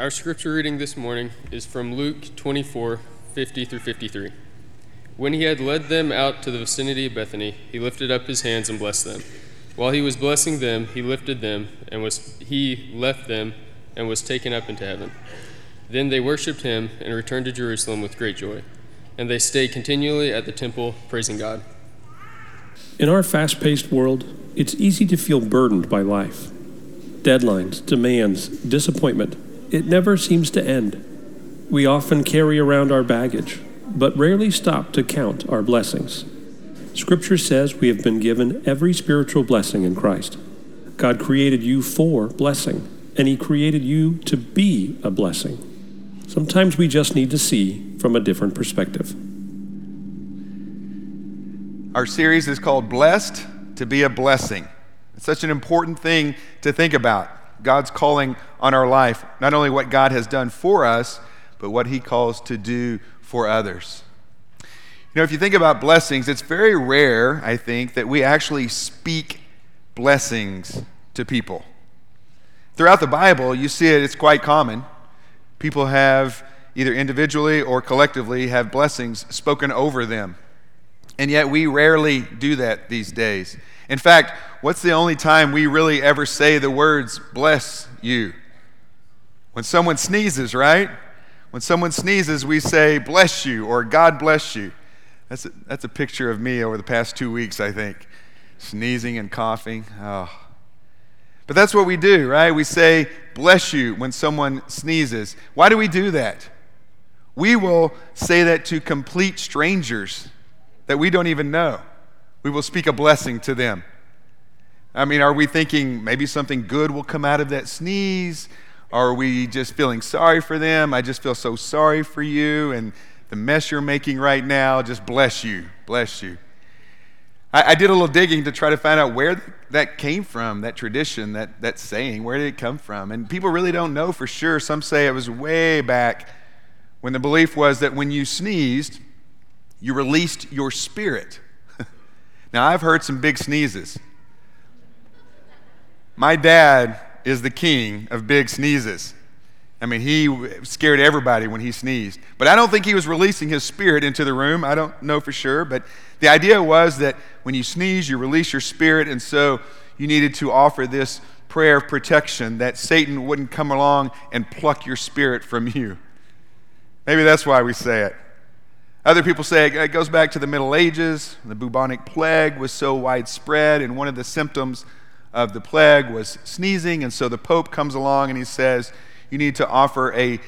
Our scripture reading this morning is from Luke 24 50 through 53. When he had led them out to the vicinity of Bethany, he lifted up his hands and blessed them. While he was blessing them, he lifted them and was he left them and was taken up into heaven. Then they worshipped him and returned to Jerusalem with great joy. And they stayed continually at the temple praising God. In our fast paced world, it's easy to feel burdened by life. Deadlines, demands, disappointment. It never seems to end. We often carry around our baggage, but rarely stop to count our blessings. Scripture says we have been given every spiritual blessing in Christ. God created you for blessing, and He created you to be a blessing. Sometimes we just need to see from a different perspective. Our series is called Blessed to be a Blessing. It's such an important thing to think about. God's calling on our life, not only what God has done for us, but what He calls to do for others. You know, if you think about blessings, it's very rare, I think, that we actually speak blessings to people. Throughout the Bible, you see it, it's quite common. People have, either individually or collectively, have blessings spoken over them. And yet we rarely do that these days. In fact, what's the only time we really ever say the words, bless you? When someone sneezes, right? When someone sneezes, we say, bless you or God bless you. That's a, that's a picture of me over the past two weeks, I think. Sneezing and coughing. Oh. But that's what we do, right? We say, bless you when someone sneezes. Why do we do that? We will say that to complete strangers that we don't even know. We will speak a blessing to them. I mean, are we thinking maybe something good will come out of that sneeze? Are we just feeling sorry for them? I just feel so sorry for you and the mess you're making right now. Just bless you. Bless you. I, I did a little digging to try to find out where that came from, that tradition, that, that saying. Where did it come from? And people really don't know for sure. Some say it was way back when the belief was that when you sneezed, you released your spirit. Now, I've heard some big sneezes. My dad is the king of big sneezes. I mean, he scared everybody when he sneezed. But I don't think he was releasing his spirit into the room. I don't know for sure. But the idea was that when you sneeze, you release your spirit. And so you needed to offer this prayer of protection that Satan wouldn't come along and pluck your spirit from you. Maybe that's why we say it. Other people say it goes back to the Middle Ages. The bubonic plague was so widespread, and one of the symptoms of the plague was sneezing. And so the Pope comes along and he says, You need to offer a,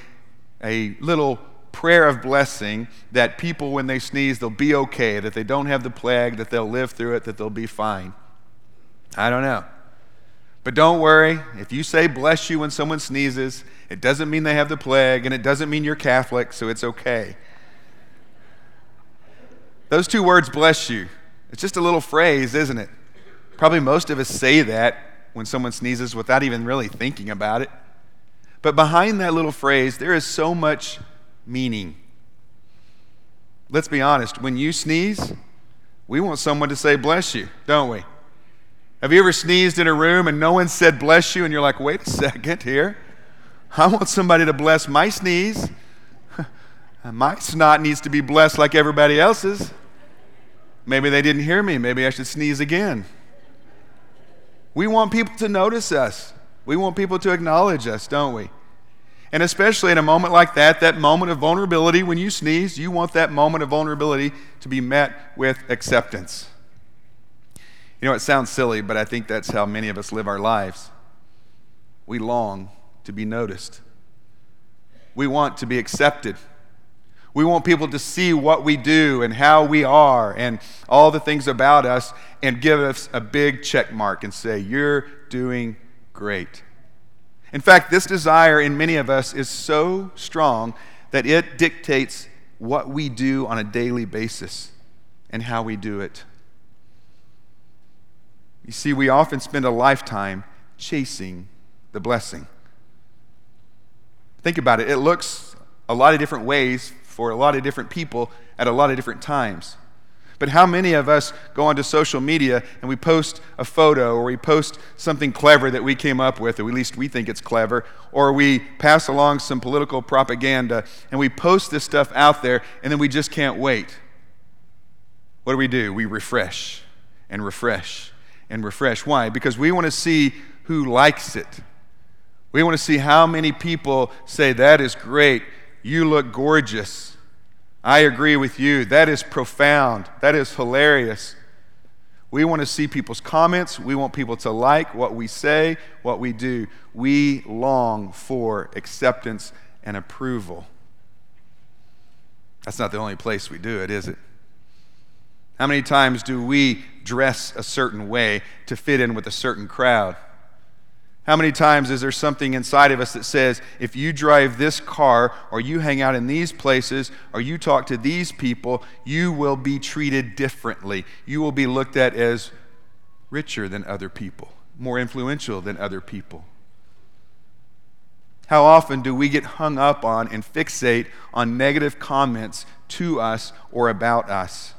a little prayer of blessing that people, when they sneeze, they'll be okay, that they don't have the plague, that they'll live through it, that they'll be fine. I don't know. But don't worry, if you say bless you when someone sneezes, it doesn't mean they have the plague, and it doesn't mean you're Catholic, so it's okay. Those two words, bless you, it's just a little phrase, isn't it? Probably most of us say that when someone sneezes without even really thinking about it. But behind that little phrase, there is so much meaning. Let's be honest, when you sneeze, we want someone to say bless you, don't we? Have you ever sneezed in a room and no one said bless you and you're like, wait a second here? I want somebody to bless my sneeze. my snot needs to be blessed like everybody else's. Maybe they didn't hear me. Maybe I should sneeze again. We want people to notice us. We want people to acknowledge us, don't we? And especially in a moment like that, that moment of vulnerability when you sneeze, you want that moment of vulnerability to be met with acceptance. You know, it sounds silly, but I think that's how many of us live our lives. We long to be noticed, we want to be accepted. We want people to see what we do and how we are and all the things about us and give us a big check mark and say, You're doing great. In fact, this desire in many of us is so strong that it dictates what we do on a daily basis and how we do it. You see, we often spend a lifetime chasing the blessing. Think about it. It looks a lot of different ways for a lot of different people at a lot of different times. But how many of us go onto social media and we post a photo or we post something clever that we came up with, or at least we think it's clever, or we pass along some political propaganda and we post this stuff out there and then we just can't wait? What do we do? We refresh and refresh and refresh. Why? Because we want to see who likes it. We want to see how many people say, That is great. You look gorgeous. I agree with you. That is profound. That is hilarious. We want to see people's comments. We want people to like what we say, what we do. We long for acceptance and approval. That's not the only place we do it, is it? How many times do we dress a certain way to fit in with a certain crowd? How many times is there something inside of us that says, if you drive this car, or you hang out in these places, or you talk to these people, you will be treated differently? You will be looked at as richer than other people, more influential than other people. How often do we get hung up on and fixate on negative comments to us or about us?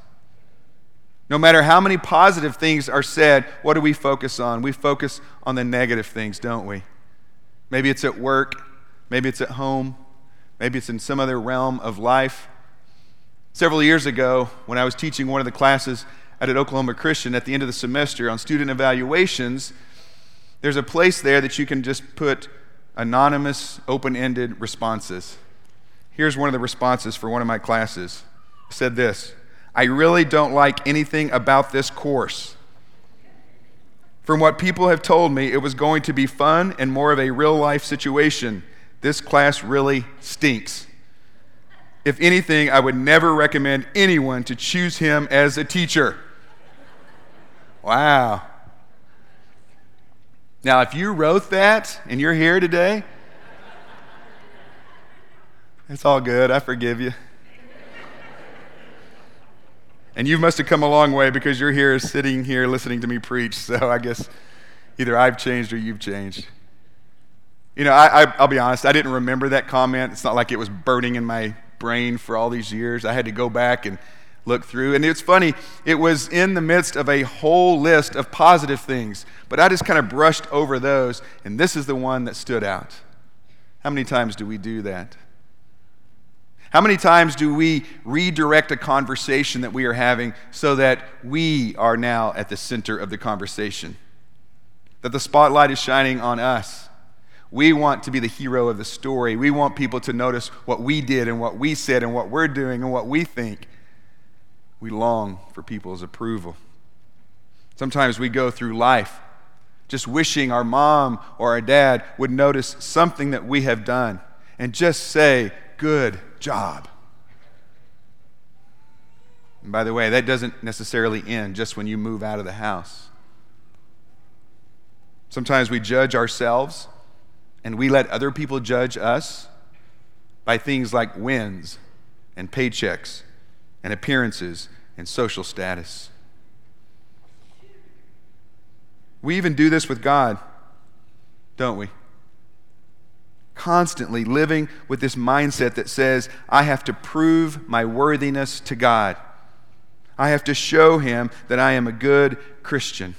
No matter how many positive things are said, what do we focus on? We focus on the negative things, don't we? Maybe it's at work, maybe it's at home, maybe it's in some other realm of life. Several years ago, when I was teaching one of the classes at an Oklahoma Christian at the end of the semester on student evaluations, there's a place there that you can just put anonymous, open ended responses. Here's one of the responses for one of my classes. It said this I really don't like anything about this course. From what people have told me, it was going to be fun and more of a real life situation. This class really stinks. If anything, I would never recommend anyone to choose him as a teacher. Wow. Now, if you wrote that and you're here today, it's all good. I forgive you. And you must have come a long way because you're here sitting here listening to me preach. So I guess either I've changed or you've changed. You know, I, will be honest, I didn't remember that comment. It's not like it was burning in my brain for all these years. I had to go back and look through. And it's funny, it was in the midst of a whole list of positive things, but I just kind of brushed over those, and this is the one that stood out. How many times do we do that? How many times do we redirect a conversation that we are having so that we are now at the center of the conversation? That the spotlight is shining on us. We want to be the hero of the story. We want people to notice what we did and what we said and what we're doing and what we think. We long for people's approval. Sometimes we go through life just wishing our mom or our dad would notice something that we have done and just say, Good job. And by the way, that doesn't necessarily end just when you move out of the house. Sometimes we judge ourselves and we let other people judge us by things like wins and paychecks and appearances and social status. We even do this with God, don't we? Constantly living with this mindset that says, I have to prove my worthiness to God. I have to show Him that I am a good Christian.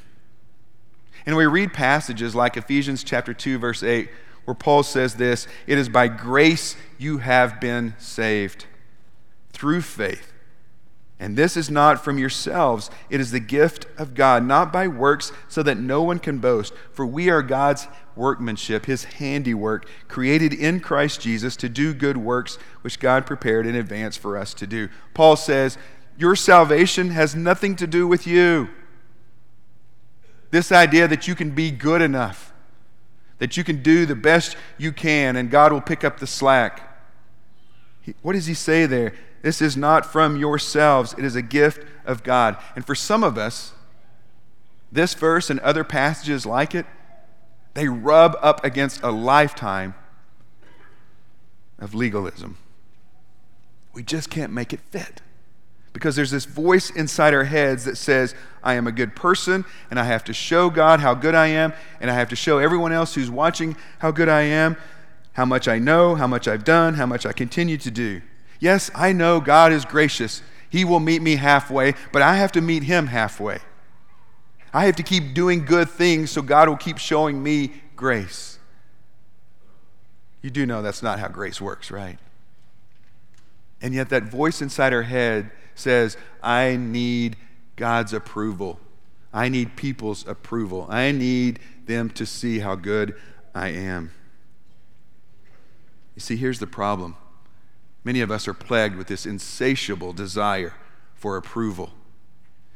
And we read passages like Ephesians chapter 2, verse 8, where Paul says this It is by grace you have been saved through faith. And this is not from yourselves, it is the gift of God, not by works, so that no one can boast. For we are God's workmanship, his handiwork, created in Christ Jesus to do good works which God prepared in advance for us to do. Paul says, Your salvation has nothing to do with you. This idea that you can be good enough, that you can do the best you can, and God will pick up the slack. What does he say there? This is not from yourselves, it is a gift of God. And for some of us, this verse and other passages like it they rub up against a lifetime of legalism. We just can't make it fit. Because there's this voice inside our heads that says, I am a good person, and I have to show God how good I am, and I have to show everyone else who's watching how good I am, how much I know, how much I've done, how much I continue to do. Yes, I know God is gracious. He will meet me halfway, but I have to meet him halfway. I have to keep doing good things so God will keep showing me grace. You do know that's not how grace works, right? And yet, that voice inside our head says, I need God's approval. I need people's approval. I need them to see how good I am. You see, here's the problem many of us are plagued with this insatiable desire for approval.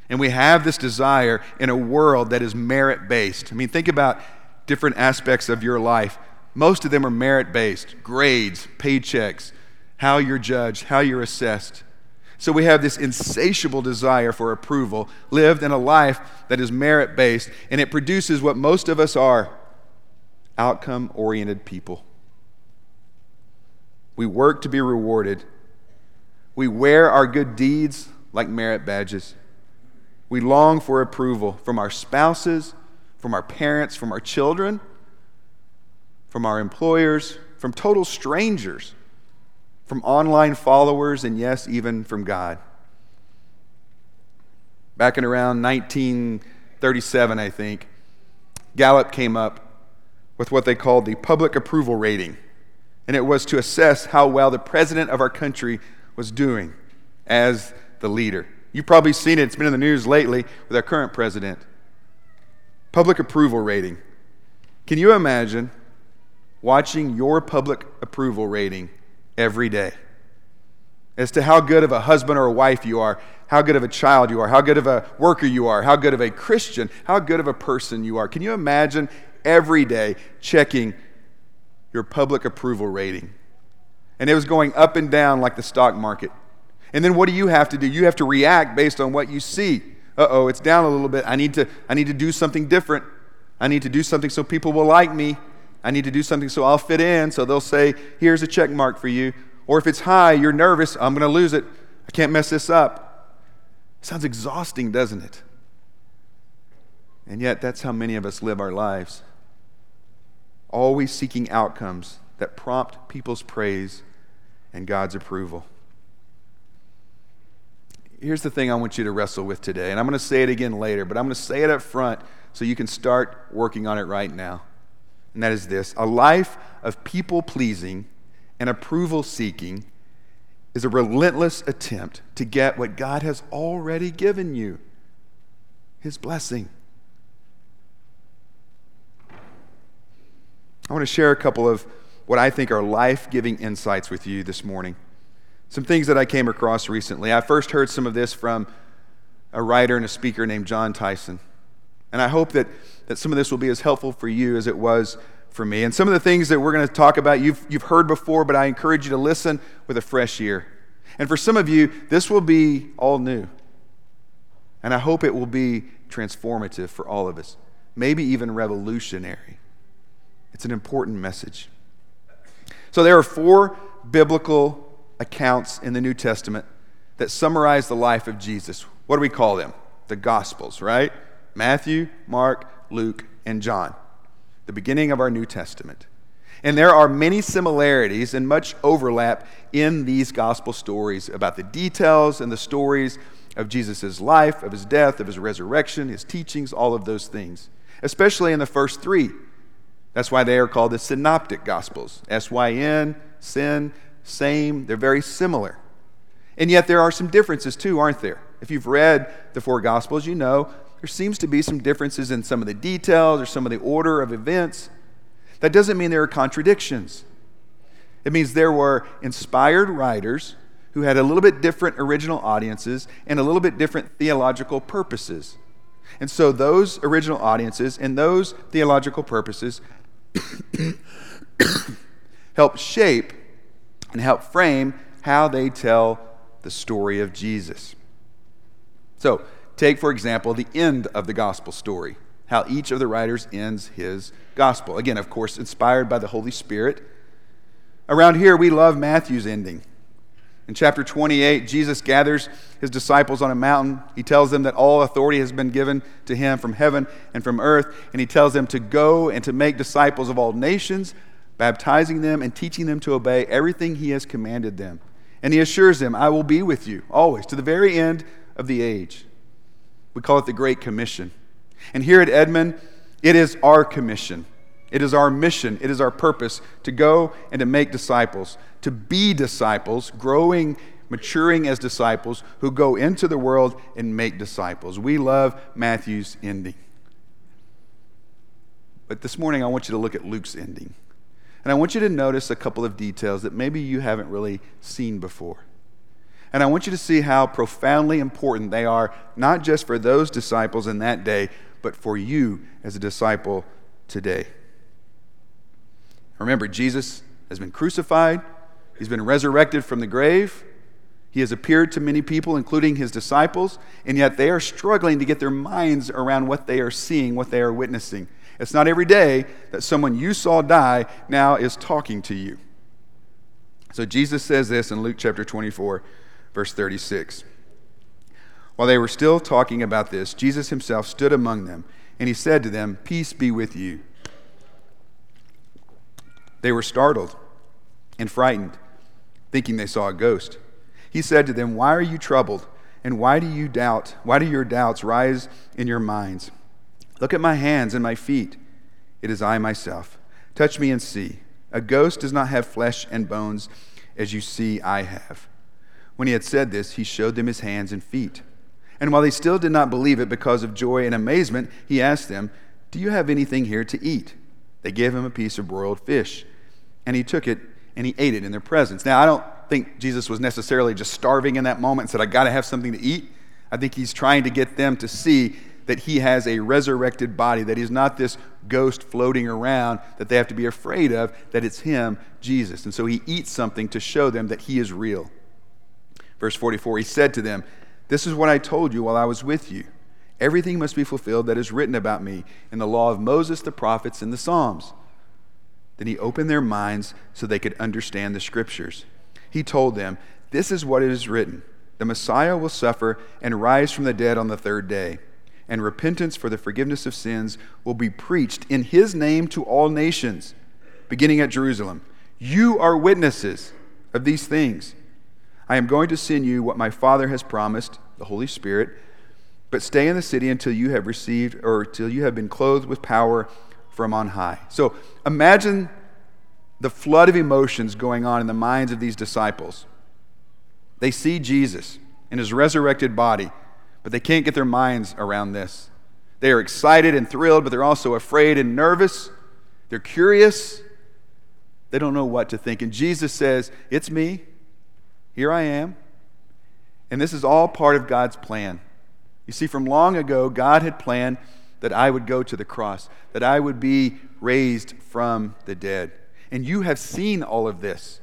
And we have this desire in a world that is merit based. I mean, think about different aspects of your life. Most of them are merit based grades, paychecks, how you're judged, how you're assessed. So we have this insatiable desire for approval, lived in a life that is merit based, and it produces what most of us are outcome oriented people. We work to be rewarded. We wear our good deeds like merit badges. We long for approval from our spouses, from our parents, from our children, from our employers, from total strangers, from online followers, and yes, even from God. Back in around 1937, I think, Gallup came up with what they called the public approval rating and it was to assess how well the president of our country was doing as the leader. You've probably seen it, it's been in the news lately with our current president. Public approval rating. Can you imagine watching your public approval rating every day as to how good of a husband or a wife you are, how good of a child you are, how good of a worker you are, how good of a Christian, how good of a person you are? Can you imagine every day checking your public approval rating. And it was going up and down like the stock market. And then what do you have to do? You have to react based on what you see. Uh oh, it's down a little bit. I need, to, I need to do something different. I need to do something so people will like me. I need to do something so I'll fit in, so they'll say, here's a check mark for you. Or if it's high, you're nervous, I'm going to lose it. I can't mess this up. Sounds exhausting, doesn't it? And yet, that's how many of us live our lives always seeking outcomes that prompt people's praise and God's approval. Here's the thing I want you to wrestle with today, and I'm going to say it again later, but I'm going to say it up front so you can start working on it right now. And that is this a life of people pleasing and approval seeking is a relentless attempt to get what God has already given you His blessing. I want to share a couple of what I think are life giving insights with you this morning. Some things that I came across recently. I first heard some of this from a writer and a speaker named Jon Tyson. And I hope that, that some of this will be as helpful for you as it was for me. And some of the things that we're going to talk about, you've, you've heard before, but I encourage you to listen with a fresh ear. And for some of you, this will be all new. And I hope it will be transformative for all of us, maybe even revolutionary. It's an important message. So there are four biblical accounts in the New Testament that summarize the life of Jesus. What do we call them? The Gospels, right? Matthew, Mark, Luke, and John. The beginning of our New Testament. And there are many similarities and much overlap in these gospel stories about the details and the stories of Jesus' life, of his death, of his resurrection, his teachings, all of those things, especially in the first three that's why they are called the synoptic gospels. S Y N, sin, same. They're very similar. And yet there are some differences too, aren't there? If you've read the four gospels, you know there seems to be some differences in some of the details or some of the order of events. That doesn't mean there are contradictions. It means there were inspired writers who had a little bit different original audiences and a little bit different theological purposes. And so those original audiences and those theological purposes help shape and help frame how they tell the story of Jesus. So, take, for example, the end of the gospel story, how each of the writers ends his gospel. Again, of course, inspired by the Holy Spirit. Around here, we love Matthew's ending. In chapter 28, Jesus gathers his disciples on a mountain. He tells them that all authority has been given to him from heaven and from earth, and he tells them to go and to make disciples of all nations, baptizing them and teaching them to obey everything he has commanded them. And he assures them, I will be with you always to the very end of the age. We call it the Great Commission. And here at Edmond, it is our commission. It is our mission. It is our purpose to go and to make disciples, to be disciples, growing, maturing as disciples who go into the world and make disciples. We love Matthew's ending. But this morning, I want you to look at Luke's ending. And I want you to notice a couple of details that maybe you haven't really seen before. And I want you to see how profoundly important they are, not just for those disciples in that day, but for you as a disciple today. Remember, Jesus has been crucified, he's been resurrected from the grave. He has appeared to many people, including his disciples, and yet they are struggling to get their minds around what they are seeing, what they are witnessing. It's not every day that someone you saw die now is talking to you. So Jesus says this in Luke chapter 24, verse 36. While they were still talking about this, Jesus himself stood among them, and he said to them, Peace be with you. They were startled and frightened, thinking they saw a ghost. He said to them, Why are you troubled? And why do you doubt? Why do your doubts rise in your minds? Look at my hands and my feet. It is I myself. Touch me and see. A ghost does not have flesh and bones as you see I have. When he had said this, he showed them his hands and feet. And while they still did not believe it because of joy and amazement, he asked them, Do you have anything here to eat? They gave him a piece of broiled fish, and he took it and he ate it in their presence. Now, I don't think Jesus was necessarily just starving in that moment and said, I got to have something to eat. I think he's trying to get them to see that he has a resurrected body, that he's not this ghost floating around that they have to be afraid of, that it's him, Jesus. And so he eats something to show them that he is real. Verse 44 He said to them, This is what I told you while I was with you. Everything must be fulfilled that is written about me in the law of Moses, the prophets, and the Psalms. Then he opened their minds so they could understand the scriptures. He told them, This is what it is written The Messiah will suffer and rise from the dead on the third day, and repentance for the forgiveness of sins will be preached in his name to all nations, beginning at Jerusalem. You are witnesses of these things. I am going to send you what my Father has promised, the Holy Spirit. But stay in the city until you have received or till you have been clothed with power from on high. So imagine the flood of emotions going on in the minds of these disciples. They see Jesus in his resurrected body, but they can't get their minds around this. They are excited and thrilled, but they're also afraid and nervous. They're curious. They don't know what to think. And Jesus says, It's me. Here I am. And this is all part of God's plan. You see, from long ago, God had planned that I would go to the cross, that I would be raised from the dead. And you have seen all of this.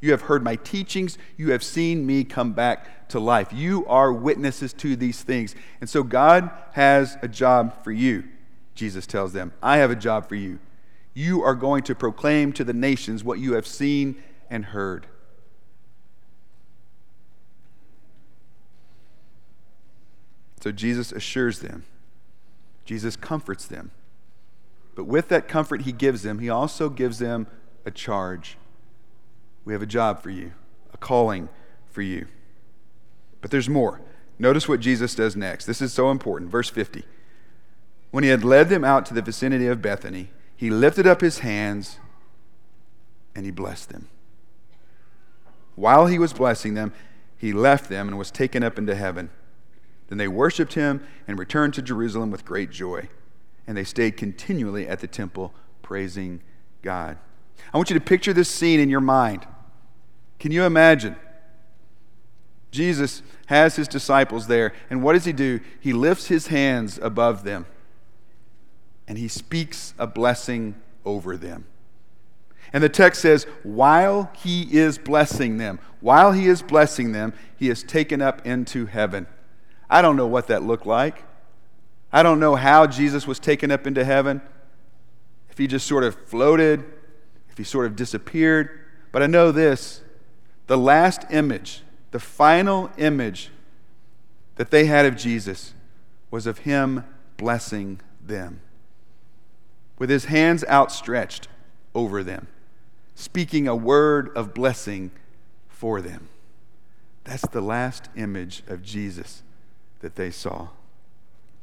You have heard my teachings. You have seen me come back to life. You are witnesses to these things. And so God has a job for you, Jesus tells them. I have a job for you. You are going to proclaim to the nations what you have seen and heard. So Jesus assures them, Jesus comforts them. But with that comfort he gives them, he also gives them a charge. We have a job for you, a calling for you. But there's more. Notice what Jesus does next. This is so important. Verse 50. When he had led them out to the vicinity of Bethany, he lifted up his hands and he blessed them. While he was blessing them, he left them and was taken up into heaven. Then they worshiped him and returned to Jerusalem with great joy. And they stayed continually at the temple, praising God. I want you to picture this scene in your mind. Can you imagine? Jesus has his disciples there, and what does he do? He lifts his hands above them and he speaks a blessing over them. And the text says, while he is blessing them, while he is blessing them, he is taken up into heaven. I don't know what that looked like. I don't know how Jesus was taken up into heaven, if he just sort of floated, if he sort of disappeared. But I know this the last image, the final image that they had of Jesus was of him blessing them with his hands outstretched over them, speaking a word of blessing for them. That's the last image of Jesus that they saw.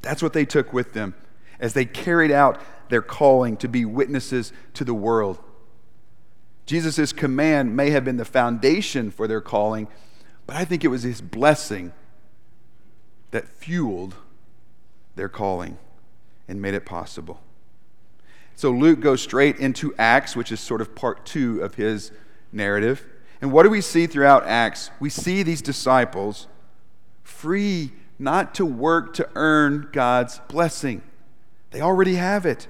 That's what they took with them as they carried out their calling to be witnesses to the world. Jesus' command may have been the foundation for their calling, but I think it was his blessing that fueled their calling and made it possible. So Luke goes straight into Acts, which is sort of part two of his narrative. And what do we see throughout Acts? We see these disciples free not to work to earn God's blessing, they already have it.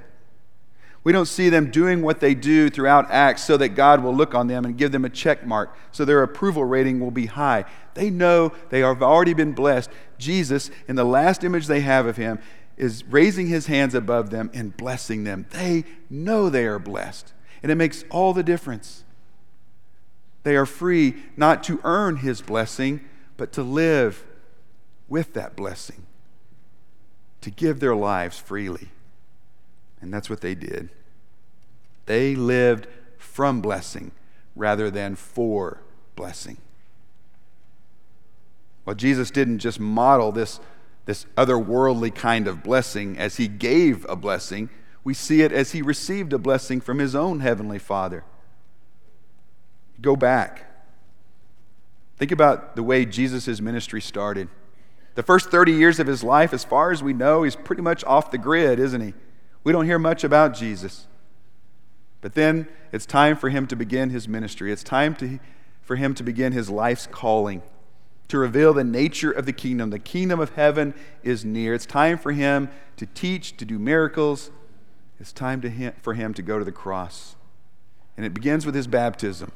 We don't see them doing what they do throughout Acts so that God will look on them and give them a check mark so their approval rating will be high. They know they have already been blessed. Jesus, in the last image they have of him, is raising his hands above them and blessing them. They know they are blessed, and it makes all the difference. They are free not to earn his blessing, but to live with that blessing, to give their lives freely. And that's what they did. They lived from blessing rather than for blessing. Well, Jesus didn't just model this, this otherworldly kind of blessing as he gave a blessing, we see it as he received a blessing from his own heavenly Father. Go back. Think about the way Jesus' ministry started. The first 30 years of his life, as far as we know, he's pretty much off the grid, isn't he? We don't hear much about Jesus. But then it's time for him to begin his ministry. It's time to, for him to begin his life's calling, to reveal the nature of the kingdom. The kingdom of heaven is near. It's time for him to teach, to do miracles. It's time him, for him to go to the cross. And it begins with his baptism.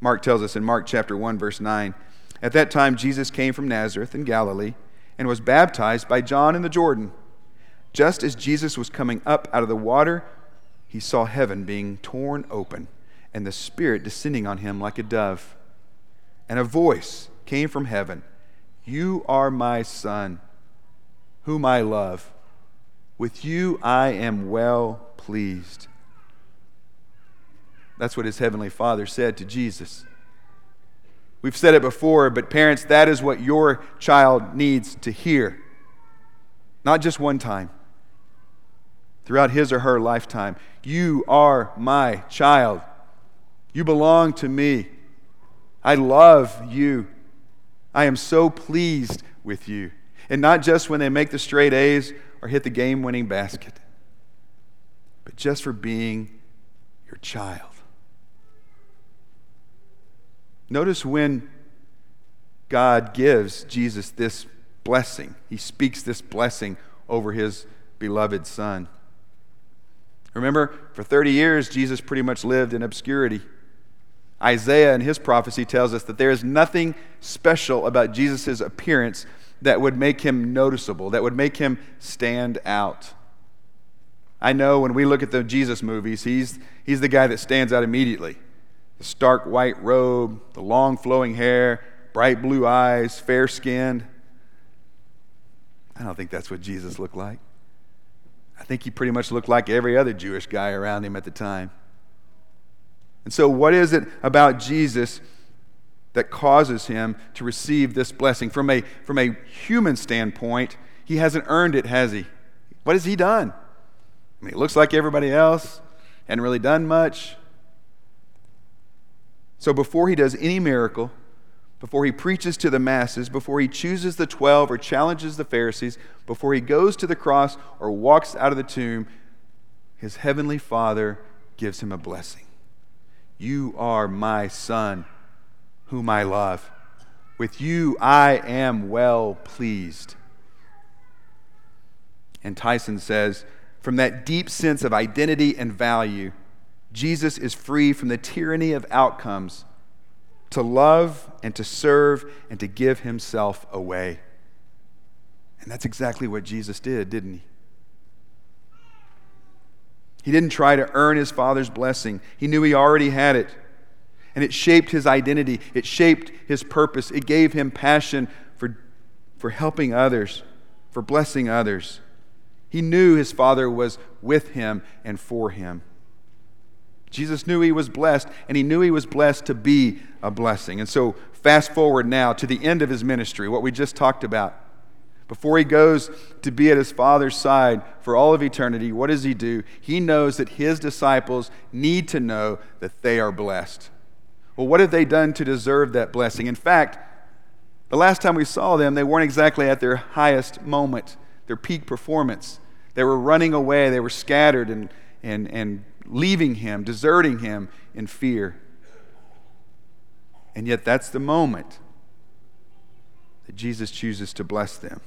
Mark tells us in Mark chapter 1, verse 9 At that time, Jesus came from Nazareth in Galilee and was baptized by John in the Jordan. Just as Jesus was coming up out of the water, he saw heaven being torn open and the Spirit descending on him like a dove. And a voice came from heaven You are my Son, whom I love. With you I am well pleased. That's what his heavenly Father said to Jesus. We've said it before, but parents, that is what your child needs to hear. Not just one time, throughout his or her lifetime. You are my child. You belong to me. I love you. I am so pleased with you. And not just when they make the straight A's or hit the game winning basket, but just for being your child. Notice when God gives Jesus this blessing, he speaks this blessing over his beloved Son. Remember, for 30 years, Jesus pretty much lived in obscurity. Isaiah in his prophecy tells us that there is nothing special about Jesus' appearance that would make him noticeable, that would make him stand out. I know when we look at the Jesus movies, he's, he's the guy that stands out immediately. The stark white robe, the long flowing hair, bright blue eyes, fair skinned. I don't think that's what Jesus looked like. I think he pretty much looked like every other Jewish guy around him at the time. And so, what is it about Jesus that causes him to receive this blessing? From a, from a human standpoint, he hasn't earned it, has he? What has he done? I mean, he looks like everybody else, hadn't really done much. So, before he does any miracle, before he preaches to the masses, before he chooses the 12 or challenges the Pharisees, before he goes to the cross or walks out of the tomb, his heavenly Father gives him a blessing. You are my Son, whom I love. With you I am well pleased. And Tyson says, from that deep sense of identity and value, Jesus is free from the tyranny of outcomes to love and to serve and to give himself away. And that's exactly what Jesus did, didn't he? He didn't try to earn his Father's blessing, he knew he already had it. And it shaped his identity, it shaped his purpose, it gave him passion for, for helping others, for blessing others. He knew his Father was with him and for him. Jesus knew he was blessed, and he knew he was blessed to be a blessing. And so, fast forward now to the end of his ministry, what we just talked about. Before he goes to be at his Father's side for all of eternity, what does he do? He knows that his disciples need to know that they are blessed. Well, what have they done to deserve that blessing? In fact, the last time we saw them, they weren't exactly at their highest moment, their peak performance. They were running away, they were scattered and, and, and leaving him, deserting him in fear. And yet, that's the moment that Jesus chooses to bless them.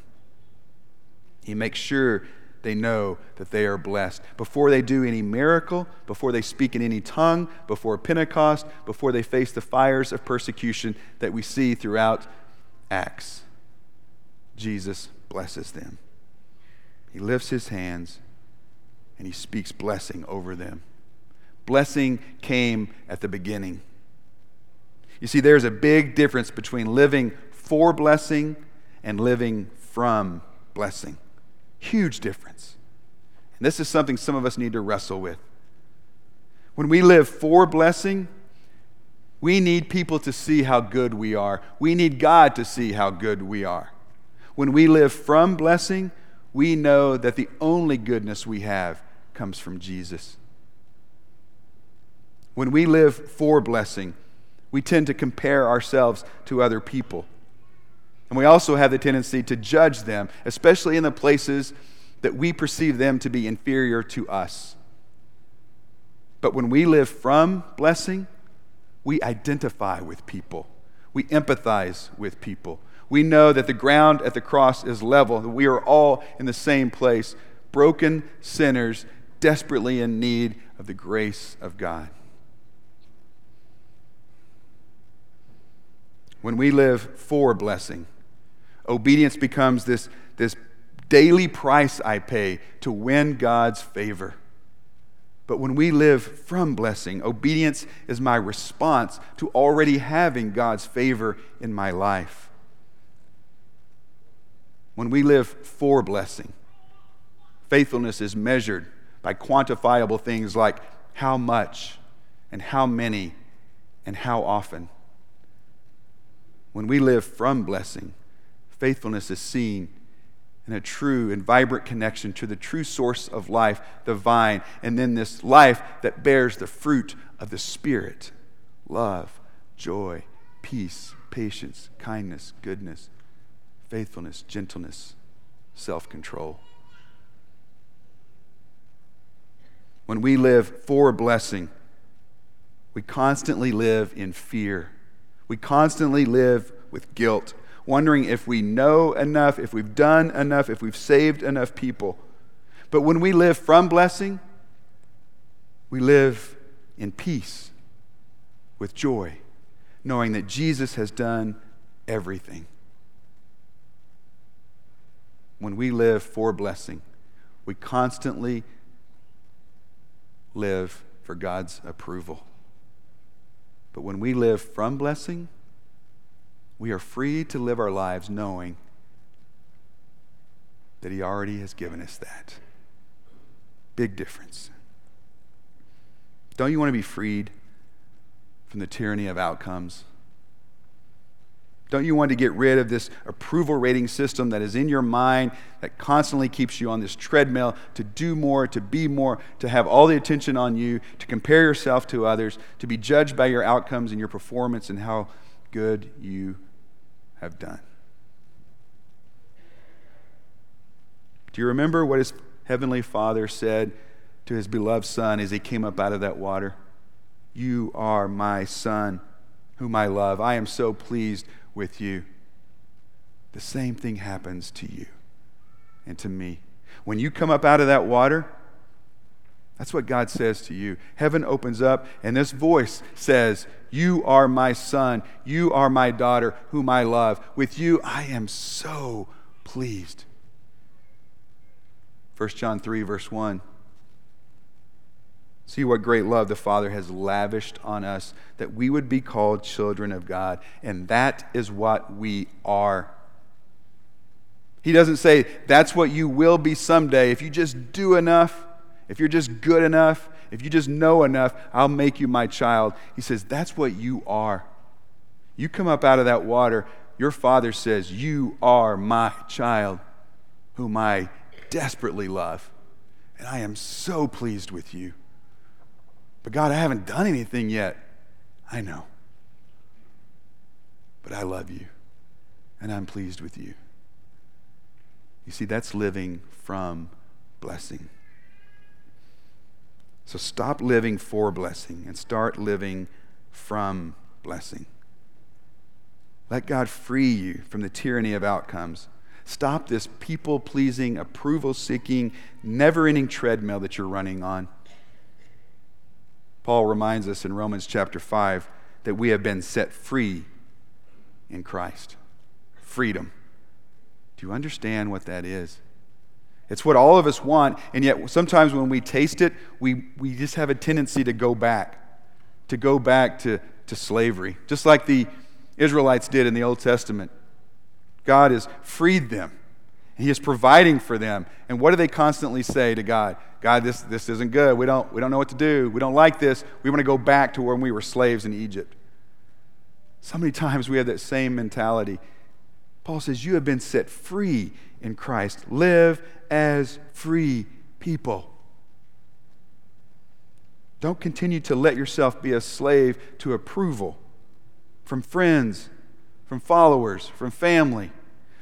He makes sure they know that they are blessed. Before they do any miracle, before they speak in any tongue, before Pentecost, before they face the fires of persecution that we see throughout Acts, Jesus blesses them. He lifts his hands and he speaks blessing over them. Blessing came at the beginning. You see, there's a big difference between living for blessing and living from blessing. Huge difference. And this is something some of us need to wrestle with. When we live for blessing, we need people to see how good we are. We need God to see how good we are. When we live from blessing, we know that the only goodness we have comes from Jesus. When we live for blessing, we tend to compare ourselves to other people. And we also have the tendency to judge them, especially in the places that we perceive them to be inferior to us. But when we live from blessing, we identify with people, we empathize with people. We know that the ground at the cross is level, that we are all in the same place, broken sinners desperately in need of the grace of God. When we live for blessing, obedience becomes this, this daily price I pay to win God's favor. But when we live from blessing, obedience is my response to already having God's favor in my life. When we live for blessing, faithfulness is measured by quantifiable things like how much and how many and how often. When we live from blessing, faithfulness is seen in a true and vibrant connection to the true source of life, the vine, and then this life that bears the fruit of the Spirit love, joy, peace, patience, kindness, goodness, faithfulness, gentleness, self control. When we live for blessing, we constantly live in fear. We constantly live with guilt wondering if we know enough, if we've done enough, if we've saved enough people. But when we live from blessing, we live in peace, with joy, knowing that Jesus has done everything. When we live for blessing, we constantly live for God's approval. But when we live from blessing, we are free to live our lives knowing that He already has given us that. Big difference. Don't you want to be freed from the tyranny of outcomes? Don't you want to get rid of this approval rating system that is in your mind that constantly keeps you on this treadmill to do more, to be more, to have all the attention on you, to compare yourself to others, to be judged by your outcomes and your performance and how good you have done. Do you remember what his heavenly Father said to his beloved Son as he came up out of that water? You are my Son, whom I love. I am so pleased with you. The same thing happens to you and to me. When you come up out of that water, that's what God says to you. Heaven opens up, and this voice says, You are my son. You are my daughter, whom I love. With you, I am so pleased. 1 John 3, verse 1. See what great love the Father has lavished on us that we would be called children of God. And that is what we are. He doesn't say, That's what you will be someday if you just do enough if you're just good enough, if you just know enough, I'll make you my child. He says, That's what you are. You come up out of that water, your father says, You are my child, whom I desperately love. And I am so pleased with you. But God, I haven't done anything yet. I know. But I love you, and I'm pleased with you. You see, that's living from blessing. So stop living for blessing and start living from blessing. Let God free you from the tyranny of outcomes. Stop this people pleasing, approval seeking, never ending treadmill that you're running on. Paul reminds us in Romans chapter 5 that we have been set free in Christ. Freedom. Do you understand what that is? It's what all of us want, and yet sometimes when we taste it, we, we just have a tendency to go back, to go back to, to slavery, just like the Israelites did in the Old Testament. God has freed them, He is providing for them. And what do they constantly say to God? God, this, this isn't good. We don't, we don't know what to do. We don't like this. We want to go back to when we were slaves in Egypt. So many times we have that same mentality. Paul says, You have been set free in Christ. Live as free people. Don't continue to let yourself be a slave to approval from friends, from followers, from family.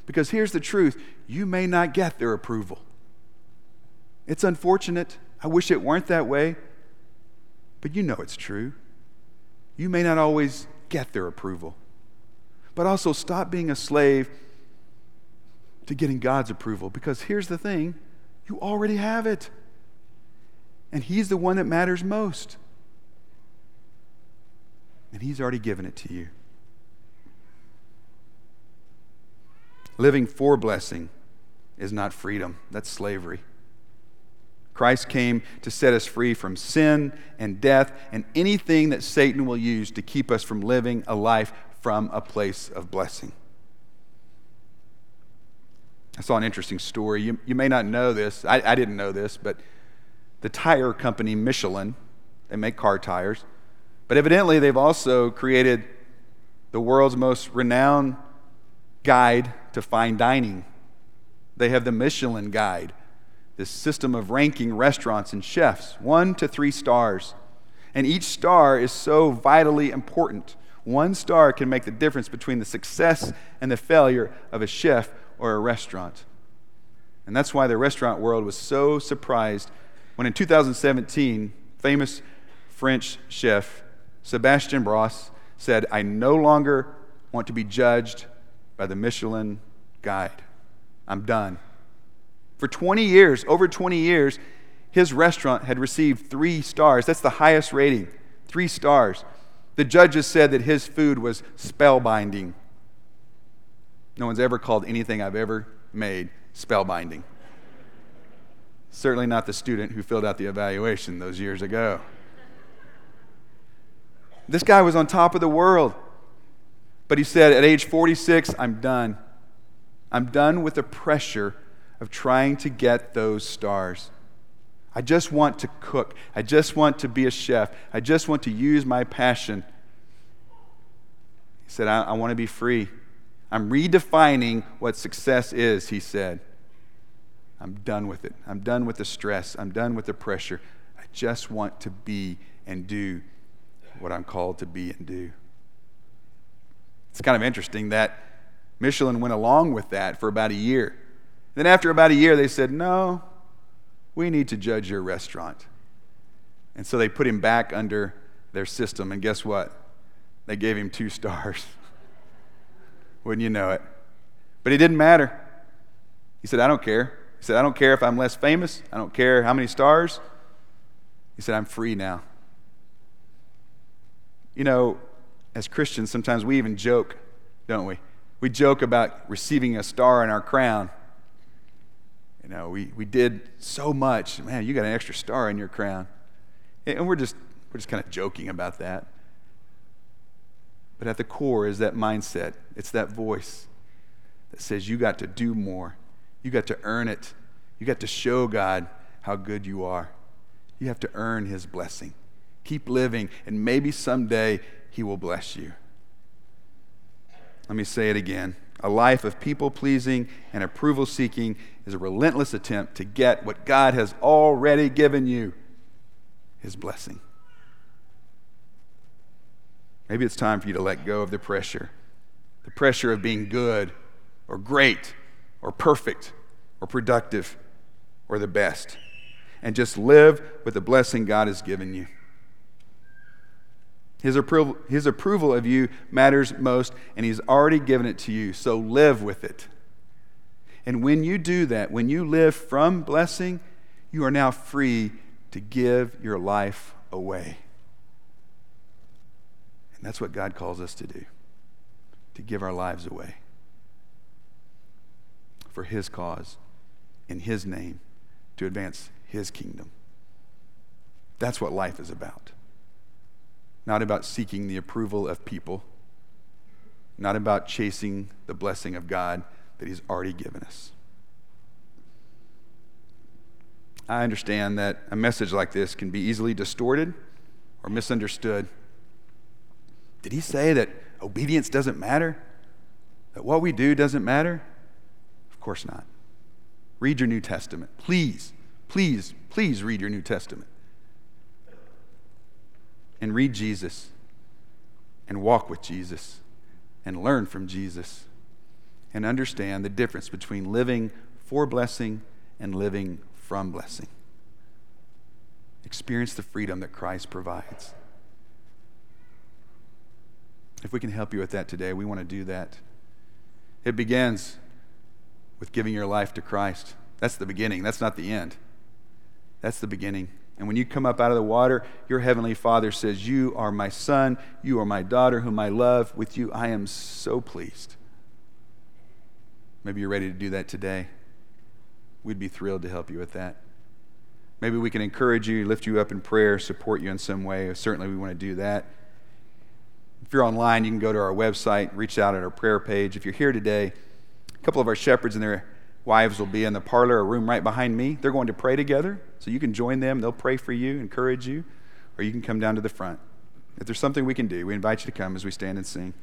Because here's the truth you may not get their approval. It's unfortunate. I wish it weren't that way. But you know it's true. You may not always get their approval. But also stop being a slave to getting God's approval. Because here's the thing you already have it. And He's the one that matters most. And He's already given it to you. Living for blessing is not freedom, that's slavery. Christ came to set us free from sin and death and anything that Satan will use to keep us from living a life from a place of blessing. I saw an interesting story. You, you may not know this. I, I didn't know this, but the tire company Michelin, they make car tires, but evidently they've also created the world's most renowned guide to fine dining. They have the Michelin Guide, this system of ranking restaurants and chefs, one to three stars. And each star is so vitally important. One star can make the difference between the success and the failure of a chef or a restaurant. And that's why the restaurant world was so surprised when in 2017, famous French chef Sebastien Bras said, I no longer want to be judged by the Michelin guide. I'm done. For 20 years, over 20 years, his restaurant had received three stars. That's the highest rating, three stars. The judges said that his food was spellbinding. No one's ever called anything I've ever made spellbinding. Certainly not the student who filled out the evaluation those years ago. This guy was on top of the world. But he said, at age 46, I'm done. I'm done with the pressure of trying to get those stars. I just want to cook. I just want to be a chef. I just want to use my passion. He said, I, I want to be free. I'm redefining what success is, he said. I'm done with it. I'm done with the stress. I'm done with the pressure. I just want to be and do what I'm called to be and do. It's kind of interesting that Michelin went along with that for about a year. Then, after about a year, they said, No, we need to judge your restaurant. And so they put him back under their system. And guess what? They gave him two stars. Wouldn't you know it? But it didn't matter. He said, I don't care. He said, I don't care if I'm less famous. I don't care how many stars. He said, I'm free now. You know, as Christians, sometimes we even joke, don't we? We joke about receiving a star in our crown. You know, we, we did so much. Man, you got an extra star in your crown. And we're just, we're just kind of joking about that. But at the core is that mindset, it's that voice that says, You got to do more. You got to earn it. You got to show God how good you are. You have to earn His blessing. Keep living, and maybe someday He will bless you. Let me say it again. A life of people pleasing and approval seeking is a relentless attempt to get what God has already given you His blessing. Maybe it's time for you to let go of the pressure the pressure of being good or great or perfect or productive or the best and just live with the blessing God has given you. His approval, his approval of you matters most, and He's already given it to you, so live with it. And when you do that, when you live from blessing, you are now free to give your life away. And that's what God calls us to do to give our lives away for His cause, in His name, to advance His kingdom. That's what life is about not about seeking the approval of people, not about chasing the blessing of God that He's already given us. I understand that a message like this can be easily distorted or misunderstood. Did he say that obedience doesn't matter? That what we do doesn't matter? Of course not. Read your New Testament. Please, please, please read your New Testament and read Jesus and walk with Jesus and learn from Jesus and understand the difference between living for blessing and living from blessing. Experience the freedom that Christ provides. If we can help you with that today, we want to do that. It begins with giving your life to Christ. That's the beginning, that's not the end. That's the beginning. And when you come up out of the water, your heavenly Father says, You are my son, you are my daughter, whom I love. With you, I am so pleased. Maybe you're ready to do that today. We'd be thrilled to help you with that. Maybe we can encourage you, lift you up in prayer, support you in some way. Certainly, we want to do that. If you're online, you can go to our website, reach out at our prayer page. If you're here today, a couple of our shepherds in their wives will be in the parlor, a room right behind me. They're going to pray together. So you can join them. They'll pray for you, encourage you, or you can come down to the front. If there's something we can do, we invite you to come as we stand and sing.